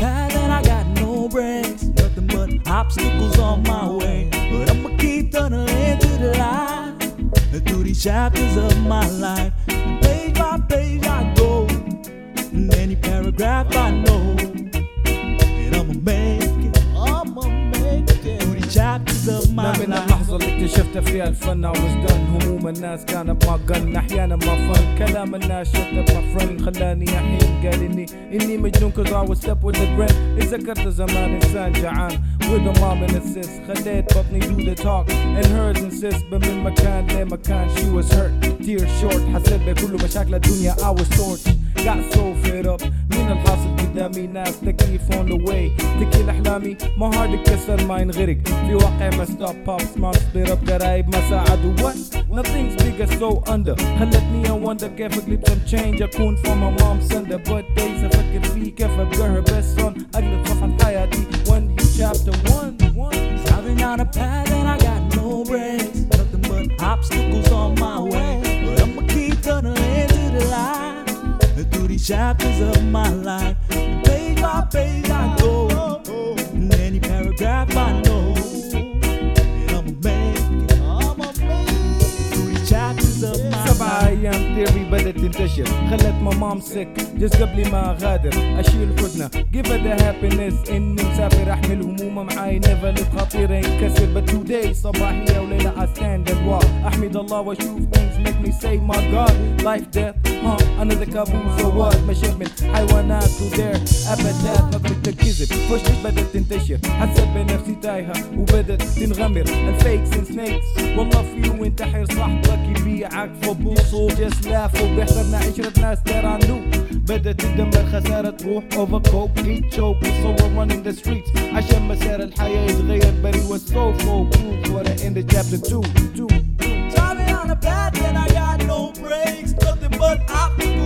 Now that I got no brakes, nothing but obstacles on my way. But I'ma keep tunneling to the light, through these chapters of my life. Page by page I go, and any paragraph I know, and I'ma make it. Chapters of my ما من life. اللحظة اللي اكتشفت فيها الفن I was done هموم الناس كانت ما قن أحيانا ما فن كلام الناس شتت my friend خلاني احين قال اني إني مجنون cause I was step with the grin. اتذكرت زمان إنسان جعان. with a mom and a sis خليت بطني do the talk and hers insist بمن مكان لمكان she was hurt tear short حسيت بكل مشاكل الدنيا I was torched got so fed up من الحاصل قدامي ناس تكييف on the way تكيل احلامي ما هارد اتكسر ما ينغرق في واقع ما ستوب بوبس ما split up قرايب ما ساعدوا what nothing's bigger so under خلتني wonder كيف اقلب some change اكون from my mom's under but days افكر فيه كيف ابقى her best son chapters of my life. Page by page I go. And any paragraph I تيري بدت تنتشر. خلت ما مام سك جس قبل ما أغادر. أشيل حزنة give her the happiness. إني مسافر أحمل همومة معاي. لف خطيرة ينكسر. But today صباحية وليلة I stand and walk. أحمد الله وأشوف things make me say my God. Life death huh? Another كابوس so what? مشيت من حيوانات ودير أبدات نظرة الكذب فشلت بدت تنتشر. حسيت بنفسي تايهة. وبدت تنغمر. الفيكس and snakes. والله في وينتحر صاحبك يبيعك فبوس وجس لاف وبيحضرنا عشرة ناس knew بدت تدمر خسارة روح اوفر كوك هيت شوك وصور running the streets عشان مسار الحياة يتغير but he was so foolproof what I ended chapter 2 2 Driving on a path and I got no brakes. Nothing but obstacles